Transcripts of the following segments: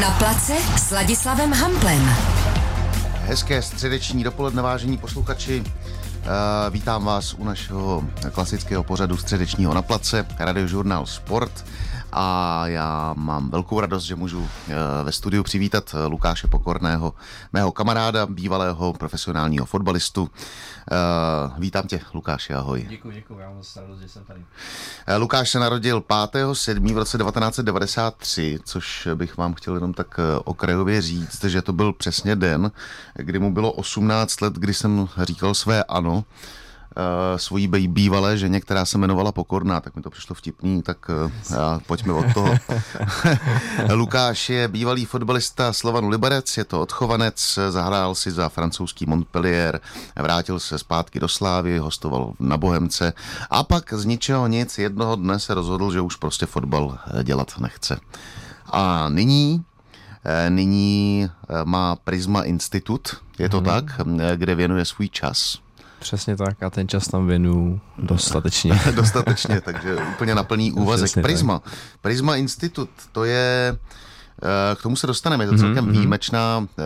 Na place s Ladislavem Hamplem. Hezké středeční dopoledne, vážení posluchači. Uh, vítám vás u našeho klasického pořadu středečního na place, radiožurnál Sport a já mám velkou radost, že můžu eh, ve studiu přivítat eh, Lukáše Pokorného, mého kamaráda, bývalého profesionálního fotbalistu. Eh, vítám tě, Lukáš, ahoj. Děkuji, děkuji, já mám radost, že jsem tady. Lukáš se narodil 5.7. v roce 1993, což bych vám chtěl jenom tak okrajově říct, že to byl přesně den, kdy mu bylo 18 let, kdy jsem říkal své ano svojí bývalé ženě, která se jmenovala Pokorná, tak mi to přišlo vtipný, tak uh, pojďme od toho. Lukáš je bývalý fotbalista Slovanu Liberec, je to odchovanec, zahrál si za francouzský Montpellier, vrátil se zpátky do Slávy, hostoval na Bohemce a pak z ničeho nic jednoho dne se rozhodl, že už prostě fotbal eh, dělat nechce. A nyní Nyní má Prisma Institut, je to hmm. tak, kde věnuje svůj čas Přesně tak a ten čas tam věnu dostatečně. dostatečně, takže úplně na plný úvazek. Přesně Prisma. Tak. Prisma Institut, to je eh, k tomu se dostaneme, je to mhm, celkem mm-hmm. výjimečná eh,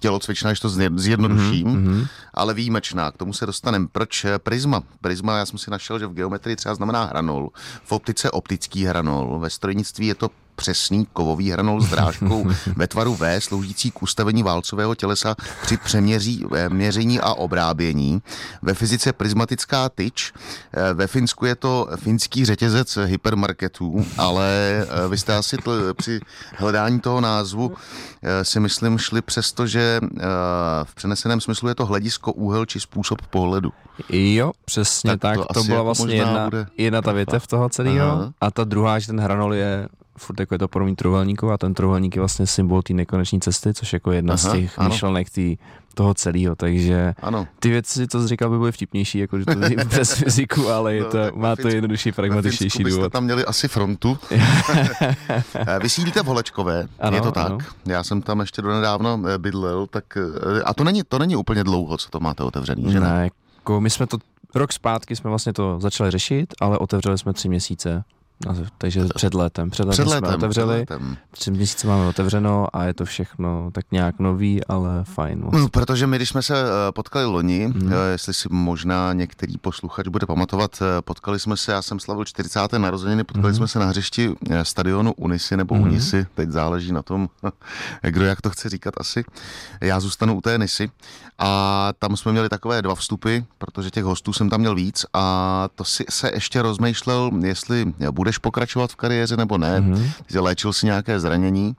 tělocvičná, když to zjednoduším, mm-hmm. ale výjimečná, k tomu se dostaneme. Proč prisma? Prisma, já jsem si našel, že v geometrii třeba znamená hranol, v optice optický hranol, ve strojnictví je to přesný kovový hranol s drážkou ve tvaru V, sloužící k ustavení válcového tělesa při přeměří, eh, měření a obrábění. Ve fyzice prismatická tyč. Eh, ve Finsku je to finský řetězec hypermarketů, ale eh, vy jste asi tl, při hledání toho názvu si myslím šli přesto, že v přeneseném smyslu je to hledisko, úhel či způsob pohledu. Jo, přesně tak. tak. To, to byla jako vlastně jedna, jedna ta větev toho celého. A ta druhá, že ten hranol je furt jako je to podobný trojuhelníku a ten trojuhelník je vlastně symbol té nekoneční cesty, což jako jedna Aha, z těch ano. myšlenek tý, toho celého, takže ano. ty věci, co jsi říkal, by byly vtipnější, jako že to přes fyziku, ale je no, to, no, má to jednodušší, pragmatičtější důvod. tam měli asi frontu. Eh, vy sídlíte v Holečkové, ano, je to tak? Ano. Já jsem tam ještě donedávno eh, bydlel, tak eh, a to není, to není úplně dlouho, co to máte otevřený, že ne? ne? Jako my jsme to rok zpátky jsme vlastně to začali řešit, ale otevřeli jsme tři měsíce. No, takže před létem. Před létem, před létem jsme otevřeli, před létem. tři měsíce máme otevřeno a je to všechno tak nějak nový, ale fajn. No, protože my, když jsme se eh, potkali loni, hmm. jestli si možná některý posluchač bude pamatovat, eh, potkali jsme se, já jsem slavil 40. narozeniny, potkali hmm. jsme se na hřišti stadionu Unisy nebo hmm. Unisy, teď záleží na tom, kdo jak to chce říkat asi. Já zůstanu u té Nisy a tam jsme měli takové dva vstupy, protože těch hostů jsem tam měl víc a to si se ještě rozmýšlel, jestli budeš pokračovat v kariéře nebo ne. Mm-hmm. Ty léčil si nějaké zranění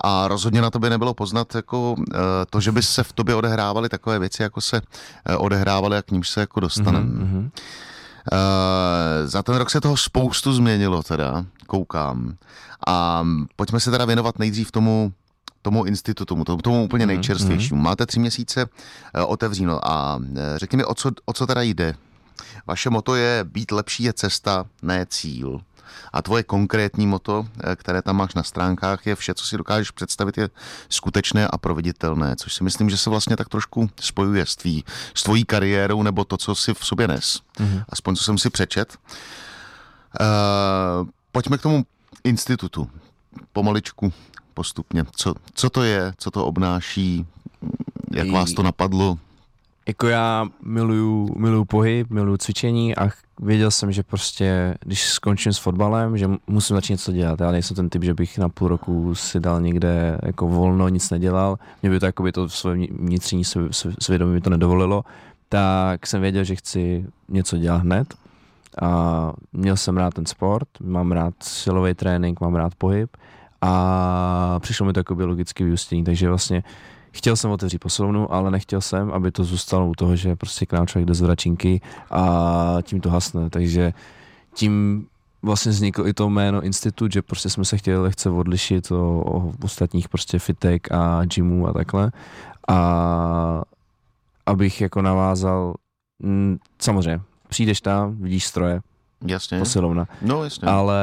a rozhodně na tobě nebylo poznat jako uh, to, že by se v tobě odehrávaly takové věci, jako se uh, odehrávaly a k nímž se jako dostaneme. Mm-hmm. Uh, za ten rok se toho spoustu změnilo teda, koukám. A pojďme se teda věnovat nejdřív tomu tomu institutu, tomu, tomu úplně mhm, nejčerstvějšímu. Mm-hmm. Máte tři měsíce otevříno a řekni mi, o co, o co teda jde. Vaše moto je být lepší je cesta, ne cíl. A tvoje konkrétní moto, eh, které tam máš na stránkách, je vše, co si dokážeš představit, je skutečné a proveditelné, což si myslím, že se vlastně tak trošku spojuje s, tvý, s tvojí kariérou nebo to, co si v sobě nes. Mm-hmm. Aspoň co jsem si přečet. Uh, pojďme k tomu institutu. Pomaličku, postupně. Co, co to je, co to obnáší, jak vás to napadlo? Jako já miluju, miluju pohyb, miluju cvičení a věděl jsem, že prostě, když skončím s fotbalem, že musím začít něco dělat. Já nejsem ten typ, že bych na půl roku si dal někde jako volno, nic nedělal. Mě by to jako by to své vnitřní svědomí mi to nedovolilo. Tak jsem věděl, že chci něco dělat hned. A měl jsem rád ten sport, mám rád silový trénink, mám rád pohyb a přišlo mi to jako biologicky vyústění, takže vlastně chtěl jsem otevřít posilovnu, ale nechtěl jsem, aby to zůstalo u toho, že prostě k nám člověk jde z vračinky a tím to hasne, takže tím vlastně vzniklo i to jméno institut, že prostě jsme se chtěli lehce odlišit o, o ostatních prostě fitek a gymů a takhle a abych jako navázal, m, samozřejmě, přijdeš tam, vidíš stroje, Jasně. Posilovna. No, jasně. Ale,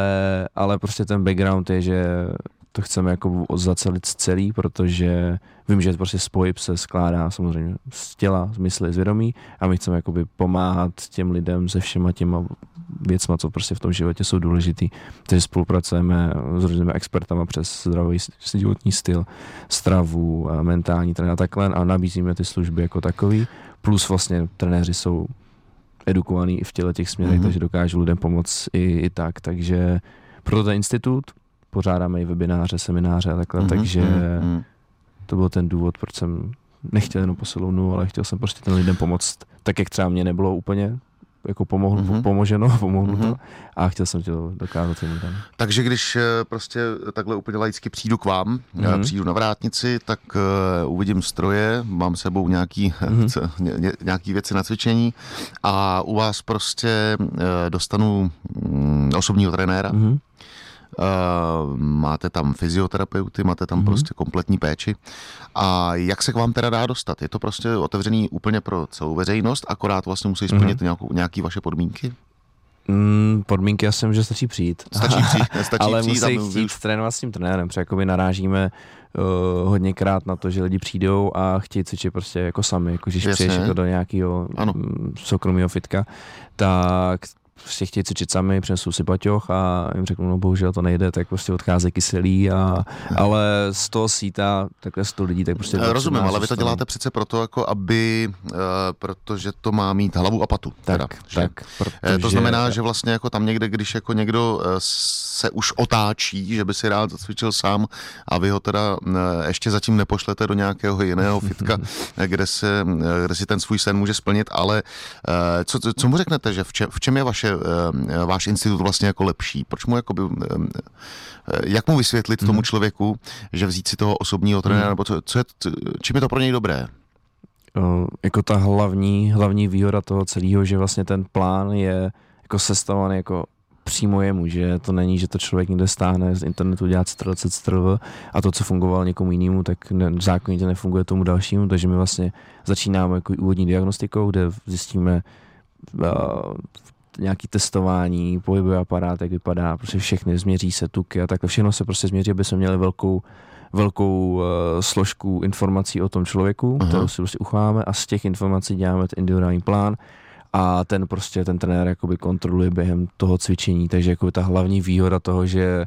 ale prostě ten background je, že to chceme jako zacelit celý, protože vím, že prostě spojit se skládá samozřejmě z těla, z mysli, z vědomí a my chceme jakoby pomáhat těm lidem se všema těma věcma, co prostě v tom životě jsou důležitý. Takže spolupracujeme s různými expertama přes zdravý životní styl, stravu, a mentální trenér a takhle a nabízíme ty služby jako takový. Plus vlastně trenéři jsou edukovaný i v těle těch směrech, mm-hmm. takže dokážu lidem pomoct i, i tak. Takže proto ten institut, pořádáme i webináře, semináře a takhle, mm-hmm. takže mm-hmm. to byl ten důvod, proč jsem nechtěl jenom posilovnu, ale chtěl jsem prostě ten lidem pomoct, tak jak třeba mě nebylo úplně jako pomohl, mm-hmm. pomoženo, pomohlo mm-hmm. to a chtěl jsem to dokázat těm lidem. Takže když eh, prostě takhle úplně laicky přijdu k vám, mm-hmm. přijdu na vrátnici, tak uh, uvidím stroje, mám sebou nějaký, mm-hmm. ně, nějaký věci na cvičení a u vás prostě uh, dostanu um, osobního trenéra, mm-hmm máte tam fyzioterapeuty, máte tam mm-hmm. prostě kompletní péči. A jak se k vám teda dá dostat? Je to prostě otevřený úplně pro celou veřejnost, akorát vlastně musí splnit mm-hmm. nějakou, nějaký vaše podmínky? Mm, podmínky asi že stačí přijít. Stačí přijít, stačí Ale přijít musí chtít už... trénovat s tím trenérem, protože jakoby narážíme uh, hodněkrát na to, že lidi přijdou a chtějí cvičit prostě jako sami, jako když přijdeš jako do nějakého mm, soukromého fitka, tak prostě chtějí cvičit sami, přinesou si baťoch a jim řeknu, no bohužel to nejde, tak prostě odcházejí kyselí, a, ale z toho síta takhle 100 lidí, tak prostě... Rozumím, ale vy to děláte přece proto, jako aby, uh, protože to má mít hlavu a patu. Tak, teda, tak. Protože... To znamená, že vlastně jako tam někde, když jako někdo se už otáčí, že by si rád zacvičil sám a vy ho teda ještě zatím nepošlete do nějakého jiného fitka, kde, se, kde si ten svůj sen může splnit, ale co, co mu řeknete, že v čem, v čem je vaše uh, váš institut vlastně jako lepší? Proč mu jakoby, uh, jak mu vysvětlit hmm. tomu člověku, že vzít si toho osobního trenéra, hmm. nebo co, co je, čím je to pro něj dobré? Uh, jako ta hlavní, hlavní výhoda toho celého, že vlastně ten plán je jako sestavovaný jako přímo jemu, že to není, že to člověk někde stáhne z internetu, dělá ctrl, ctrl a to, co fungovalo někomu jinému, tak ne, zákonitě nefunguje tomu dalšímu, takže my vlastně začínáme jako úvodní diagnostikou, kde zjistíme uh, nějaký testování, pohybový aparát, jak vypadá, prostě všechny, změří se tuky a takhle, všechno se prostě změří, aby jsme měli velkou velkou uh, složku informací o tom člověku, Aha. kterou si prostě ucháváme a z těch informací děláme ten individuální plán a ten prostě ten trenér jakoby kontroluje během toho cvičení, takže jako ta hlavní výhoda toho, že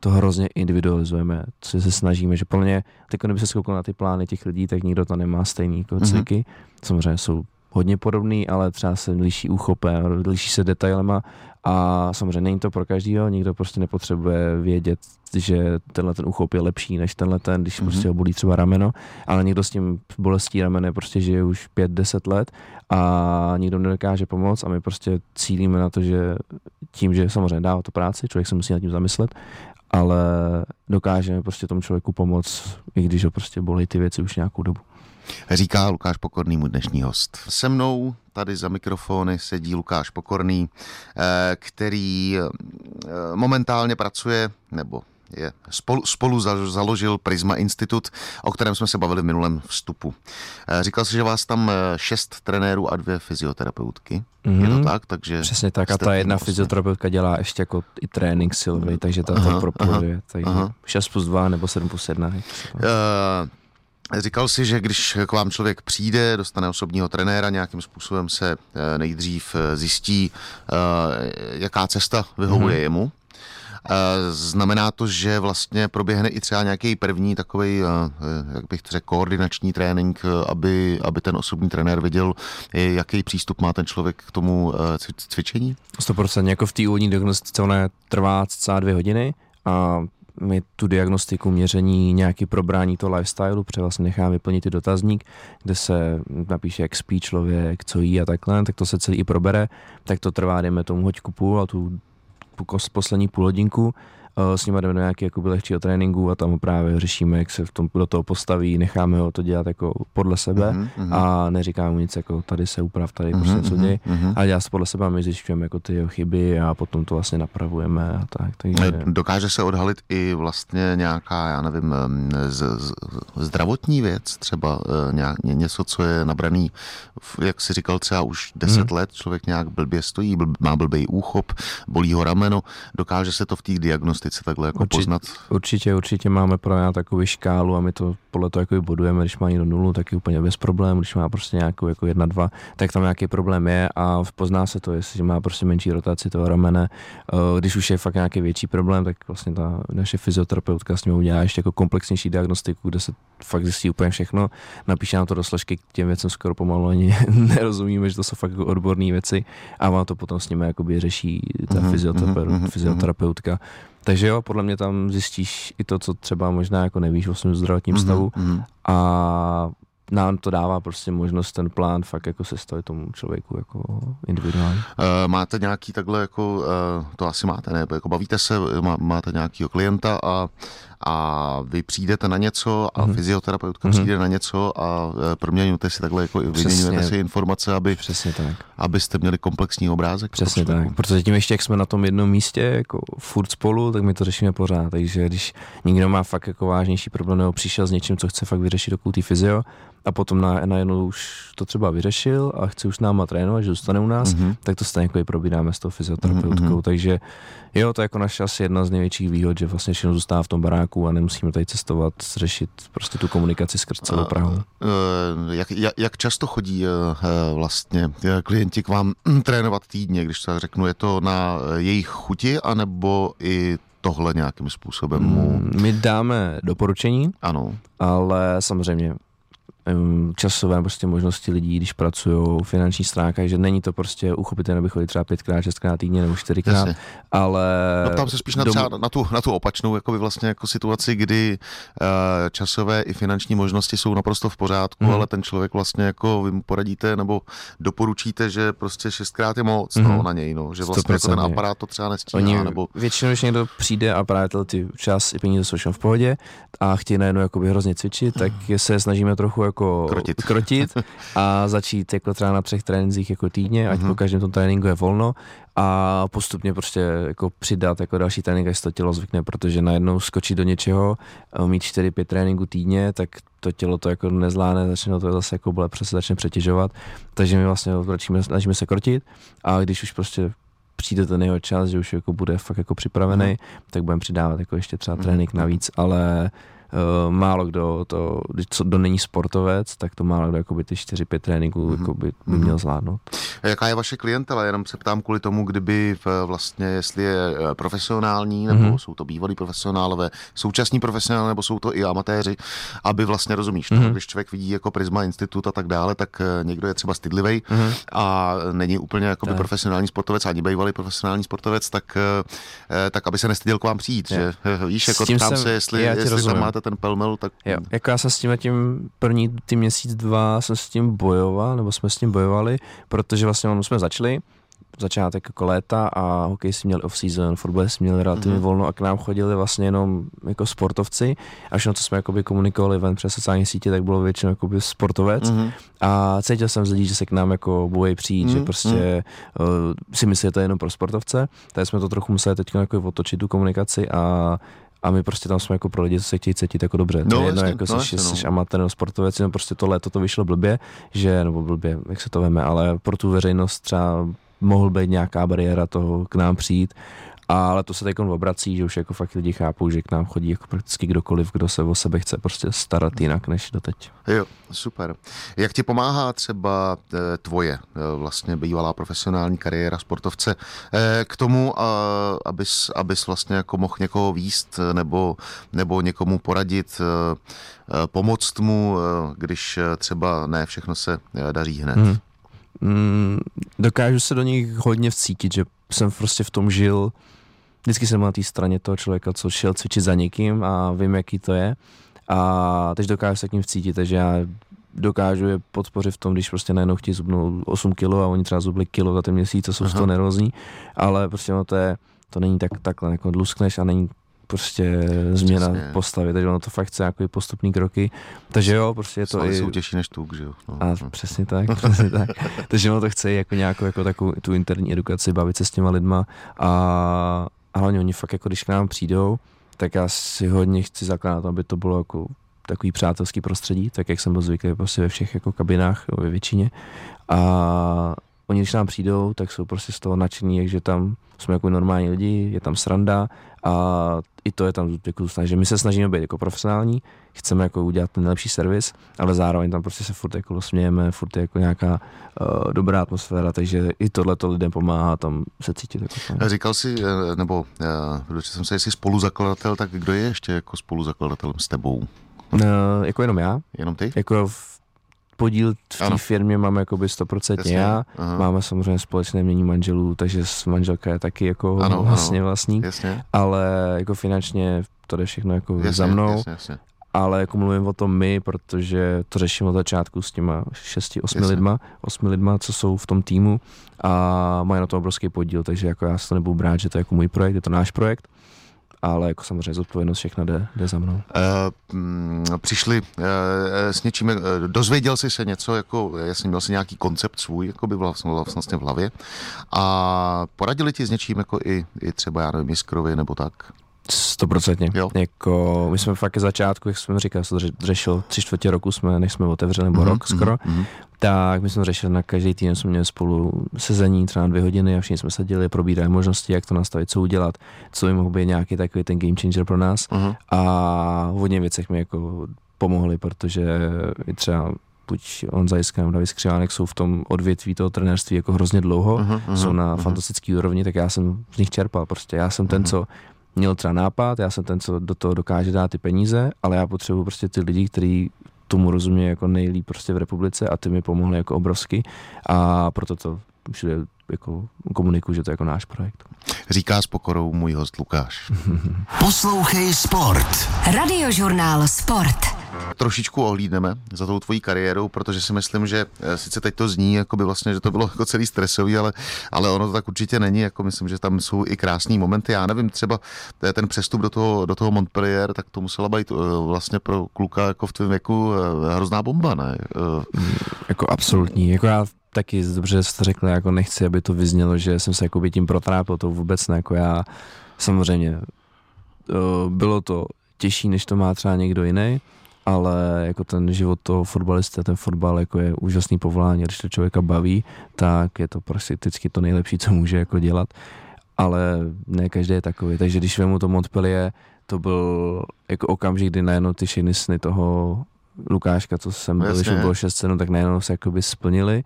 to hrozně individualizujeme, co se snažíme, že plně, teď kdyby se skoukal na ty plány těch lidí, tak nikdo to nemá stejný jako mhm. cviky, mm-hmm. samozřejmě jsou hodně podobný, ale třeba se liší úchopem, liší se detailema a samozřejmě není to pro každého, nikdo prostě nepotřebuje vědět, že tenhle ten úchop je lepší než tenhle ten, když mm-hmm. prostě ho bolí třeba rameno, ale někdo s tím bolestí ramene prostě žije už 5-10 let a nikdo nedokáže pomoct a my prostě cílíme na to, že tím, že samozřejmě dává to práci, člověk se musí nad tím zamyslet, ale dokážeme prostě tomu člověku pomoct, i když ho prostě bolí ty věci už nějakou dobu. Říká Lukáš Pokorný, můj dnešní host. Se mnou tady za mikrofony sedí Lukáš Pokorný, eh, který eh, momentálně pracuje, nebo je spolu, spolu založil Prisma Institut, o kterém jsme se bavili v minulém vstupu. Eh, říkal jsi, že vás tam šest trenérů a dvě fyzioterapeutky. Mm-hmm. Je to mhm. tak? Takže Přesně tak a ta jedna vlastně... fyzioterapeutka dělá ještě jako i trénink silvy, takže ta to propojuje. Takže aha. 6 plus 2 nebo 7 plus 1. Uh, Říkal si, že když k vám člověk přijde, dostane osobního trenéra, nějakým způsobem se eh, nejdřív eh, zjistí, eh, jaká cesta vyhovuje mm-hmm. jemu. Znamená to, že vlastně proběhne i třeba nějaký první takový, jak bych to řekl, koordinační trénink, aby, aby ten osobní trenér viděl, jaký přístup má ten člověk k tomu cvičení? 100% jako v té úvodní diagnostice ona trvá cca dvě hodiny a my tu diagnostiku, měření, nějaký probrání toho lifestyle, protože vlastně necháme vyplnit ty dotazník, kde se napíše, jak spí člověk, co jí a takhle, tak to se celý i probere, tak to trvá, dejme tomu hoďku půl a tu poslední půl hodinku s nimi jdeme do nějakého jakoby lehčího tréninku a tam právě řešíme, jak se v tom do toho postaví, necháme ho to dělat jako podle sebe mm-hmm. a neříkáme mu nic jako tady se uprav, tady mm-hmm. prostě něco děje, mm-hmm. a dělá se podle sebe a my zjišťujeme jako ty jeho chyby a potom to vlastně napravujeme a tak. Takže... Dokáže se odhalit i vlastně nějaká, já nevím, z, z, zdravotní věc, třeba eh, nějak, něco, co je nabraný, jak si říkal, třeba už 10 mm. let, člověk nějak blbě stojí, blb, má blbý úchop, bolí ho rameno, dokáže se to v té diagnostice diagnostice takhle jako Určitě, poznat? Určitě, určitě máme pro takovou škálu a my to podle toho jako bodujeme, když má někdo nulu, tak je úplně bez problémů, když má prostě nějakou jako jedna, dva, tak tam nějaký problém je a pozná se to, jestli má prostě menší rotaci toho ramene. Eh, když už je fakt nějaký větší problém, tak vlastně ta naše fyzioterapeutka s ním udělá ještě jako komplexnější diagnostiku, kde se fakt zjistí úplně všechno, napíše nám to do složky, k těm věcem skoro pomalu ani nerozumíme, že to jsou fakt jako odborné věci a vám to potom s nimi jakoby řeší ta mm-hmm, fyzioterapeutka. fyzioterapeutka. Takže jo, podle mě tam zjistíš i to, co třeba možná jako nevíš o svém zdravotním mm-hmm. stavu a nám to dává prostě možnost ten plán fakt jako sestavit tomu člověku jako individuálně. Uh, máte nějaký takhle jako, uh, to asi máte, ne? Jako bavíte se, má, máte nějakýho klienta a a vy přijdete na něco a mm-hmm. fyzioterapeutka mm-hmm. přijde na něco a e, proměňujete si takhle, jako vyměňujete si informace, aby, Přesně tak. abyste měli komplexní obrázek. Přesně tak, protože tím ještě, jak jsme na tom jednom místě, jako furt spolu, tak my to řešíme pořád, takže když někdo má fakt jako vážnější problém nebo přišel s něčím, co chce fakt vyřešit do tý fyzio, a potom na, najednou už to třeba vyřešil a chce už s náma trénovat, že zůstane u nás, mm-hmm. tak to stejně jako probíráme s tou fyzioterapeutkou, mm-hmm. takže jo, to je jako naše asi jedna z největších výhod, že vlastně všechno zůstává v tom baráku a nemusíme tady cestovat, řešit prostě tu komunikaci skrz celou Prahu. Jak, jak, jak často chodí vlastně klienti k vám trénovat týdně, když to řeknu, je to na jejich chuti, anebo i tohle nějakým způsobem mu... Mm, my dáme doporučení, ano. ale samozřejmě časové prostě možnosti lidí, když pracují finanční stránka, že není to prostě uchopitelné, aby chodili třeba pětkrát, šestkrát týdně nebo čtyřikrát, Jasně. ale... No tam se spíš na, třeba na, tu, na tu opačnou jako vlastně jako situaci, kdy uh, časové i finanční možnosti jsou naprosto v pořádku, hmm. ale ten člověk vlastně jako vy mu poradíte nebo doporučíte, že prostě šestkrát je moc hmm. no, mhm. na něj, no, že vlastně jako ten aparát to třeba nestíhá. Oni, nebo... Většinou, když někdo přijde a právě ty čas i peníze jsou v pohodě a chtějí najednou hrozně cvičit, tak se snažíme trochu jako jako krotit, krotit a začít jako třeba na třech trénincích jako týdně, ať mm-hmm. po každém tom tréninku je volno a postupně prostě jako přidat jako další trénink, až to tělo zvykne, protože najednou skočit do něčeho, mít 4-5 tréninků týdně, tak to tělo to jako nezvládne, začne to zase jako bude se začne přetěžovat, takže my vlastně začíme, snažíme se krotit a když už prostě přijde ten jeho čas, že už jako bude fakt jako připravený, mm. tak budeme přidávat jako ještě třeba trénink mm. navíc, ale málo kdo to, co kdo není sportovec, tak to málo kdo jakoby ty 4-5 tréninků mm-hmm. jakoby, by mhm. měl zvládnout. A jaká je vaše klientela? Jenom se ptám kvůli tomu, kdyby vlastně, jestli je eh, profesionální, nebo mm-hmm. jsou to bývalí profesionálové, současní profesionálové, nebo jsou to i amatéři, aby vlastně rozumíš, mm-hmm. když člověk vidí jako Prisma Institut a tak dále, tak eh, někdo je třeba stydlivý mm-hmm. a není úplně jakoby tak. profesionální sportovec, ani bývalý profesionální sportovec, tak, tak aby se nestyděl k vám přijít, je. že víš, jako ptám se, jestli, jestli tam máte ten pelmel, tak... Jo, jako já jsem s tím tím první ty měsíc, dva jsem s tím bojoval, nebo jsme s tím bojovali, protože vlastně jsme začali, začátek jako léta a hokej si měli off-season, fotbal si měli relativně mm-hmm. volno a k nám chodili vlastně jenom jako sportovci a všechno, co jsme jakoby komunikovali ven přes sociální sítě, tak bylo většinou jakoby sportovec mm-hmm. a cítil jsem z lidí, že se k nám jako bojí přijít, mm-hmm. že prostě mm-hmm. uh, si myslí, že to je jenom pro sportovce, tak jsme to trochu museli teď jako otočit tu komunikaci a a my prostě tam jsme jako pro lidi, co se chtějí cítit jako dobře. No, to je jedno, jako no, jsi, no. jsi amatér nebo sportovec, no prostě to léto to vyšlo blbě, že, nebo blbě, jak se to veme, ale pro tu veřejnost třeba mohl být nějaká bariéra toho k nám přijít ale to se teď obrací, že už jako fakt lidi chápou, že k nám chodí jako prakticky kdokoliv, kdo se o sebe chce prostě starat jinak než doteď. Jo, super. Jak ti pomáhá třeba eh, tvoje eh, vlastně bývalá profesionální kariéra sportovce eh, k tomu, abys, abys vlastně jako mohl někoho výst nebo, nebo někomu poradit, pomoct mu, když třeba ne všechno se daří hned? Hmm. Mm, dokážu se do nich hodně vcítit, že jsem prostě v tom žil vždycky jsem byl na té straně toho člověka, co šel cvičit za někým a vím, jaký to je. A teď dokážu se k ním vcítit, takže já dokážu je podpořit v tom, když prostě najednou chtějí zubnout 8 kg a oni třeba zubli kilo za ten měsíc a jsou z toho nervózní, ale prostě no to je, to není tak takhle, jako luskneš a není prostě změna Přesně. postavy, takže ono to fakt chce jako postupný kroky. Takže jo, prostě je to Svaly i... jsou těžší než tuk, že jo. No. A no. přesně tak, přesně tak. Takže ono to chce jako nějakou jako takovou tu interní edukaci, bavit se s těma lidma a a hlavně oni fakt jako když k nám přijdou, tak já si hodně chci zakládat, aby to bylo jako takový přátelský prostředí, tak jak jsem byl zvyklý prostě ve všech jako kabinách, ve většině. A oni, když nám přijdou, tak jsou prostě z toho nadšení, že tam jsme jako normální lidi, je tam sranda a i to je tam jako snaží. My se snažíme být jako profesionální, chceme jako udělat ten nejlepší servis, ale zároveň tam prostě se furt jako smějeme, furt je jako nějaká uh, dobrá atmosféra, takže i tohle to lidem pomáhá tam se cítit jako tam. Říkal jsi, eh, nebo já, jsem se, jestli spoluzakladatel, tak kdo je ještě jako spoluzakladatelem s tebou? Uh, jako jenom já. Jenom ty? Jako v, podíl v té firmě mám jakoby 100% Jasně, já, aha. máme samozřejmě společné mění manželů, takže manželka je taky jako ano, vlastně ano, vlastník, jasně. ale jako finančně to jde všechno jako jasně, za mnou. Jasně, jasně. Ale jako mluvím o tom my, protože to řeším od začátku s těma šesti, osmi lidma, osmi lidma, co jsou v tom týmu a mají na to obrovský podíl, takže jako já se to nebudu brát, že to je jako můj projekt, je to náš projekt ale jako samozřejmě zodpovědnost všechna jde, jde za mnou. Uh, přišli uh, s něčím, uh, dozvěděl jsi se něco, jako jasně měl jsi nějaký koncept svůj, jako by vlastně, vlastně v hlavě a poradili ti s něčím jako i, i třeba, já nevím, Jiskrovi nebo tak? Stoprocentně. Jako, my jsme fakt začátku, jak jsme říkali, jsem řešil tři čtvrtě roku, jsme, než jsme otevřeli, nebo mm-hmm, rok skoro, mm-hmm. tak my jsme řešili na každý týden, jsme měli spolu sezení třeba na dvě hodiny a všichni jsme seděli, probírali možnosti, jak to nastavit, co udělat, co by mohl být nějaký takový ten game changer pro nás mm-hmm. a v hodně věcech mi jako pomohli, protože i třeba buď on Zajská nebo David Skřivánek jsou v tom odvětví toho trenérství jako hrozně dlouho, uh-huh, uh-huh, jsou na uh-huh. fantastický úrovni, tak já jsem z nich čerpal prostě. Já jsem uh-huh. ten, co měl třeba nápad, já jsem ten, co do toho dokáže dát ty peníze, ale já potřebuji prostě ty lidi, kteří tomu rozumí jako nejlíp prostě v republice a ty mi pomohli jako obrovsky a proto to všude jako komunikuju, že to je jako náš projekt. Říká s pokorou můj host Lukáš. Poslouchej Sport. Radiožurnál Sport trošičku ohlídneme za tou tvojí kariérou, protože si myslím, že eh, sice teď to zní, jako by vlastně, že to bylo jako celý stresový, ale, ale ono to tak určitě není, jako myslím, že tam jsou i krásné momenty. Já nevím, třeba ten přestup do toho, do toho Montpellier, tak to musela být eh, vlastně pro kluka jako v tvém věku eh, hrozná bomba, ne? Jako absolutní, jako já taky dobře jste řekl, jako nechci, aby to vyznělo, že jsem se jako by tím protrápil, to vůbec ne, jako já samozřejmě bylo to těžší, než to má třeba někdo jiný, ale jako ten život toho fotbalisty, ten fotbal jako je úžasný povolání, když to člověka baví, tak je to prostě vždycky to nejlepší, co může jako dělat, ale ne každý je takový, takže když vemu to Montpellier, to byl jako okamžik, kdy najednou ty všechny sny toho Lukáška, co jsem byl, když bylo 6 cenu, tak najednou se jakoby splnili.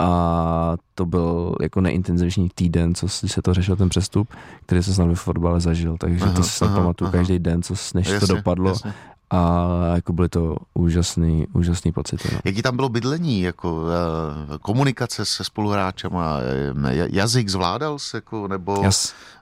A to byl jako neintenzivní týden, co se to řešil ten přestup, který se snad ve fotbale zažil, takže aha, to si snad pamatuju každý den, co, než jasně, to dopadlo. jasně a jako byly to úžasný, úžasný pocity. No. Jaký tam bylo bydlení, jako eh, komunikace se spoluhráčem a eh, jazyk zvládal se, jako, nebo... Já,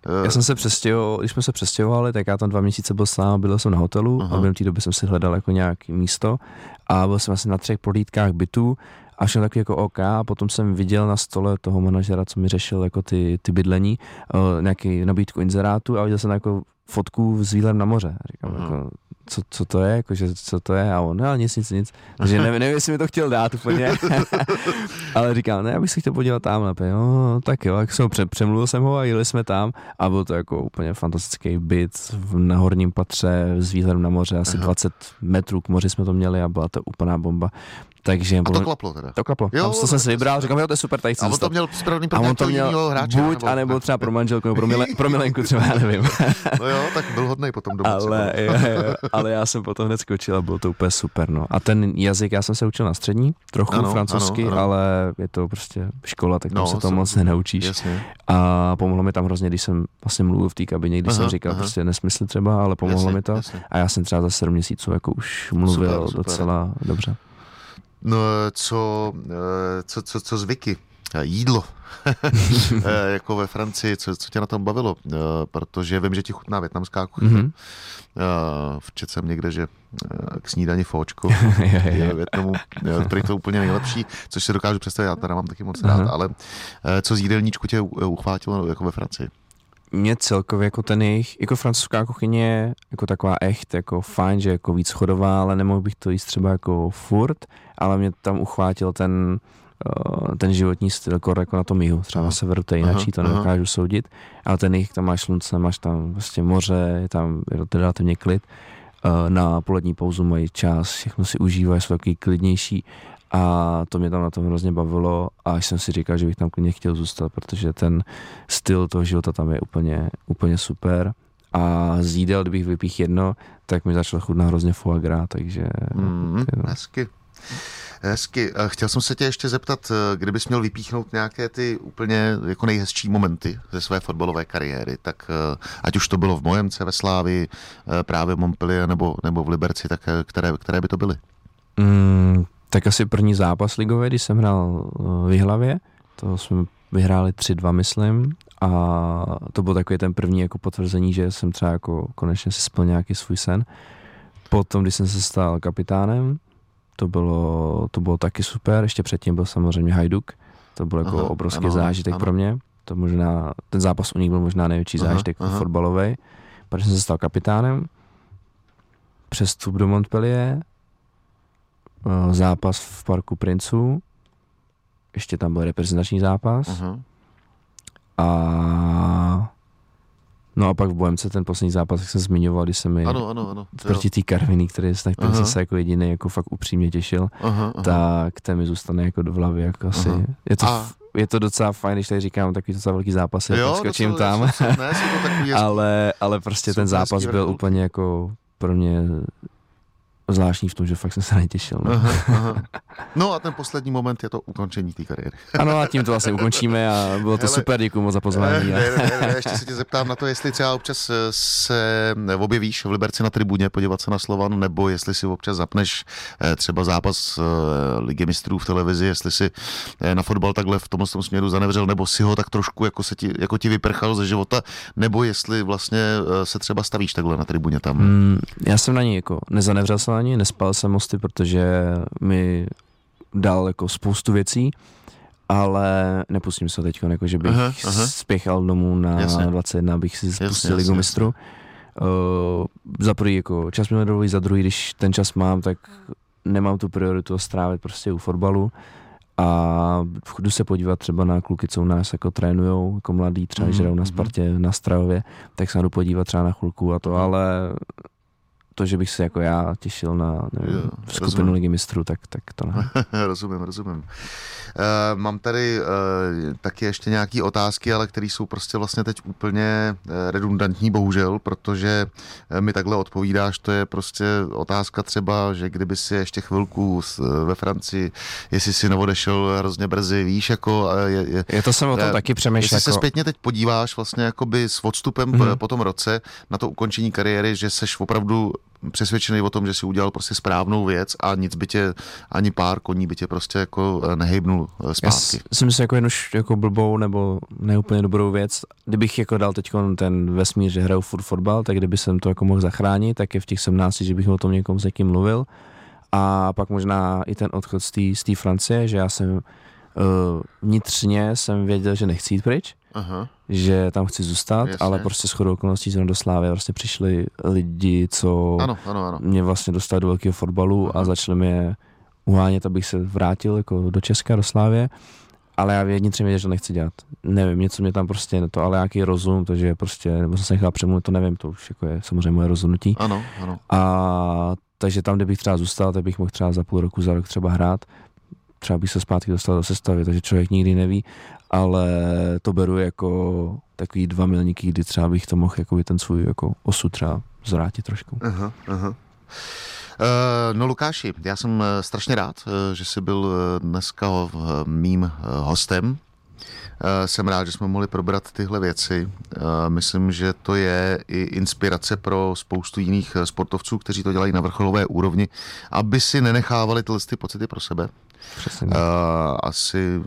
uh, já jsem se přestěhoval, když jsme se přestěhovali, tak já tam dva měsíce byl sám, byl jsem na hotelu uh-huh. a během té doby jsem si hledal jako nějaký místo a byl jsem asi na třech prohlídkách bytů a všechno takový jako OK a potom jsem viděl na stole toho manažera, co mi řešil jako ty, ty bydlení, uh, nějaký nabídku inzerátu a viděl jsem jako fotku s výhledem na moře. Říkám, uh-huh. jako, co, co to je, jakože, co to je, a on, no nic, nic, nic, takže nevím, nevím, jestli mi to chtěl dát úplně, ale říkám, ne, já bych si chtěl podívat tam, jo, tak jo, tak jsem pře- přemluvil jsem ho a jeli jsme tam. A byl to jako úplně fantastický byt na horním patře s výhledem na moře, asi Aha. 20 metrů k moři jsme to měli a byla to úplná bomba, takže a to klaplo teda? To klaplo. Jo, to jsem si vybral, říkám, jo, to je super, tady chci A on to měl správný pro to měl hráče, buď, nebo, anebo třeba pro manželku, nebo pro, mile, pro milenku třeba, já nevím. no jo, tak byl hodnej potom doma ale, jo, jo, ale já jsem potom hned skočil a bylo to úplně super, no. A ten jazyk, já jsem se učil na střední, trochu ano, francouzsky, ano, ano. ale je to prostě škola, tak tam no, se to moc nenaučíš. Jasně. A pomohlo mi tam hrozně, když jsem vlastně mluvil v té kabině, když aha, jsem říkal aha. prostě nesmysl třeba, ale pomohlo jasně, mi to. Jasně. A já jsem třeba za 7 měsíců jako už mluvil super, super. docela dobře. No, co, eh, co, co, co zvyky? Eh, jídlo, eh, jako ve Francii, co, co tě na tom bavilo, protože vím, že ti chutná větnamská kuchyně. Mm-hmm. Včet jsem někde, že k snídani fóčko je Větnamu, prý to úplně nejlepší, což si dokážu představit, já teda mám taky moc rád, ale co z jídelníčku tě uchvátilo jako ve Francii? Mě celkově jako ten jejich, jako francouzská kuchyně jako taková echt, jako fajn, že jako víc chodová, ale nemohl bych to jíst třeba jako furt, ale mě tam uchvátil ten, uh, ten životní styl, jako, jako na tom jihu, třeba na severu to je jinak, to nedokážu soudit, ale ten jich tam máš slunce, máš tam vlastně moře, je tam je relativně klid, uh, na polední pauzu mají čas, všechno si užívají, jsou takový klidnější a to mě tam na tom hrozně bavilo a až jsem si říkal, že bych tam klidně chtěl zůstat, protože ten styl toho života tam je úplně, úplně super a z jídel, kdybych vypích jedno, tak mi začal chutnat hrozně foie gras, takže... Mm, hezky. Hezky. Chtěl jsem se tě ještě zeptat, eh, kdybys měl vypíchnout nějaké ty úplně jako nejhezčí momenty ze své fotbalové kariéry, tak eh, ať už to bylo v Mojemce ve Slávi, eh, právě v Montpellier nebo, nebo v Liberci, tak které, které by to byly? Mm, tak asi první zápas ligový, když jsem hrál v Jihlavě, to jsme vyhráli 3-2, myslím, a to byl takový ten první jako potvrzení, že jsem třeba jako konečně si splnil nějaký svůj sen. Potom, když jsem se stal kapitánem, to bylo, to bylo taky super, ještě předtím byl samozřejmě Hajduk, to byl jako aha, obrovský ano, zážitek ano. pro mě, to možná, ten zápas u nich byl možná největší aha, zážitek aha. fotbalový. Pak jsem se stal kapitánem, přestup do Montpellier, eh, zápas v parku Princů, ještě tam byl reprezentační zápas aha. a No a pak v Bohemce ten poslední zápas, jak jsem zmiňoval, když jsem mi ano, ano, ano, proti té Karviny, který, na který jsem se jako jediný jako fakt upřímně těšil, aha, aha. tak ten mi zůstane jako do hlavy. Jako asi. Je to, a... je to docela fajn, když tady říkám takový docela velký zápas, jo, skočím tam. ne, to takový ale, ale prostě ten zápas byl úplně jako pro mě zvláštní v tom, že fakt jsem se netěšil. No. Aha, aha. no a ten poslední moment je to ukončení té kariéry. ano a tím to vlastně ukončíme a bylo to Hele, super, děkuji moc za pozvání. Ne, ne, ne, ne, ještě se tě zeptám na to, jestli třeba občas eh, se objevíš v Liberci na tribuně podívat se na Slovan, nebo jestli si občas zapneš eh, třeba zápas eh, Ligy mistrů v televizi, jestli si na fotbal takhle v tomhle tom směru zanevřel, nebo si ho tak trošku jako, se ti, jako ti vyprchal ze života, nebo jestli vlastně se třeba stavíš takhle na tribuně tam. Mm, já jsem na ní jako nezanevřel jsem ani, nespal jsem mosty, protože mi dal jako spoustu věcí, ale nepustím se teď, jako že bych aha, aha. spěchal domů na jasně. 21, abych si spustil Ligu mistru. Uh, za prvý jako čas mi nedovolí, za druhý, když ten čas mám, tak nemám tu prioritu strávit prostě u fotbalu a jdu se podívat třeba na kluky, co u nás jako trénujou, jako mladí, třeba mm, když jdou na mhm. Spartě, na Stravě, tak se jdu podívat třeba na chvilku a to, mhm. ale to, že bych se jako já těšil na nevím, jo, skupinu rozumím. ligy mistrů, tak, tak to ne. rozumím, rozumím. Uh, mám tady uh, taky ještě nějaké otázky, ale které jsou prostě vlastně teď úplně uh, redundantní, bohužel, protože mi takhle odpovídáš, to je prostě otázka třeba, že kdyby si ještě chvilku ve Francii, jestli si novodešel hrozně brzy, víš, jako... Je, je, je to jsem o tom uh, taky přemýšlel. Jestli jako... se zpětně teď podíváš vlastně jakoby s odstupem mm-hmm. po tom roce na to ukončení kariéry, že seš opravdu přesvědčený o tom, že si udělal prostě správnou věc a nic by tě, ani pár koní by tě prostě jako eh, nehejbnul eh, zpátky. Já si myslím jako jednu jako blbou nebo neúplně dobrou věc. Kdybych jako dal teď ten vesmír, že hraju furt fotbal, tak kdyby jsem to jako mohl zachránit, tak je v těch 17, že bych o tom někom s někým mluvil. A pak možná i ten odchod z té Francie, že já jsem uh, vnitřně jsem věděl, že nechci jít pryč, Aha. že tam chci zůstat, Jasně. ale prostě shodou okolností jsem do Slávy prostě přišli lidi, co ano, ano, ano. mě vlastně dostali do velkého fotbalu Aha. a začali mě uhánět, abych se vrátil jako do Česka, do Slávě. Ale já vnitřně věděl, že to nechci dělat. Nevím, něco mě tam prostě, to ale nějaký rozum, takže prostě, nebo jsem se nechal přemluvit, to nevím, to už jako je samozřejmě moje rozhodnutí. Ano, ano. A takže tam, kde bych třeba zůstal, tak bych mohl třeba za půl roku, za rok třeba hrát třeba bych se zpátky dostal do sestavy, takže člověk nikdy neví, ale to beru jako takový dva milníky, kdy třeba bych to mohl jako ten svůj jako osud třeba zvrátit trošku. Aha, aha. Uh, no Lukáši, já jsem eh, strašně rád, eh, že jsi byl dneska mým hostem. Jsem rád, že jsme mohli probrat tyhle věci. Myslím, že to je i inspirace pro spoustu jiných sportovců, kteří to dělají na vrcholové úrovni, aby si nenechávali tyhle ty pocity pro sebe, Přesně. Asi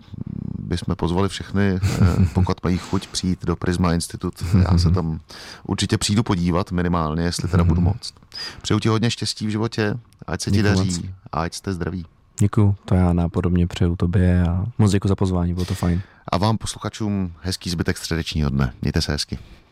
bychom pozvali všechny, uh, pokud mají chuť přijít do Prisma Institut. Já se tam určitě přijdu podívat minimálně, jestli teda budu moct. Přeju ti hodně štěstí v životě, ať se ti Děkuji daří moc. a ať jste zdraví. Děkuji, to já nápodobně přeju tobě a moc děkuji za pozvání, bylo to fajn. A vám posluchačům hezký zbytek středečního dne. Mějte se hezky.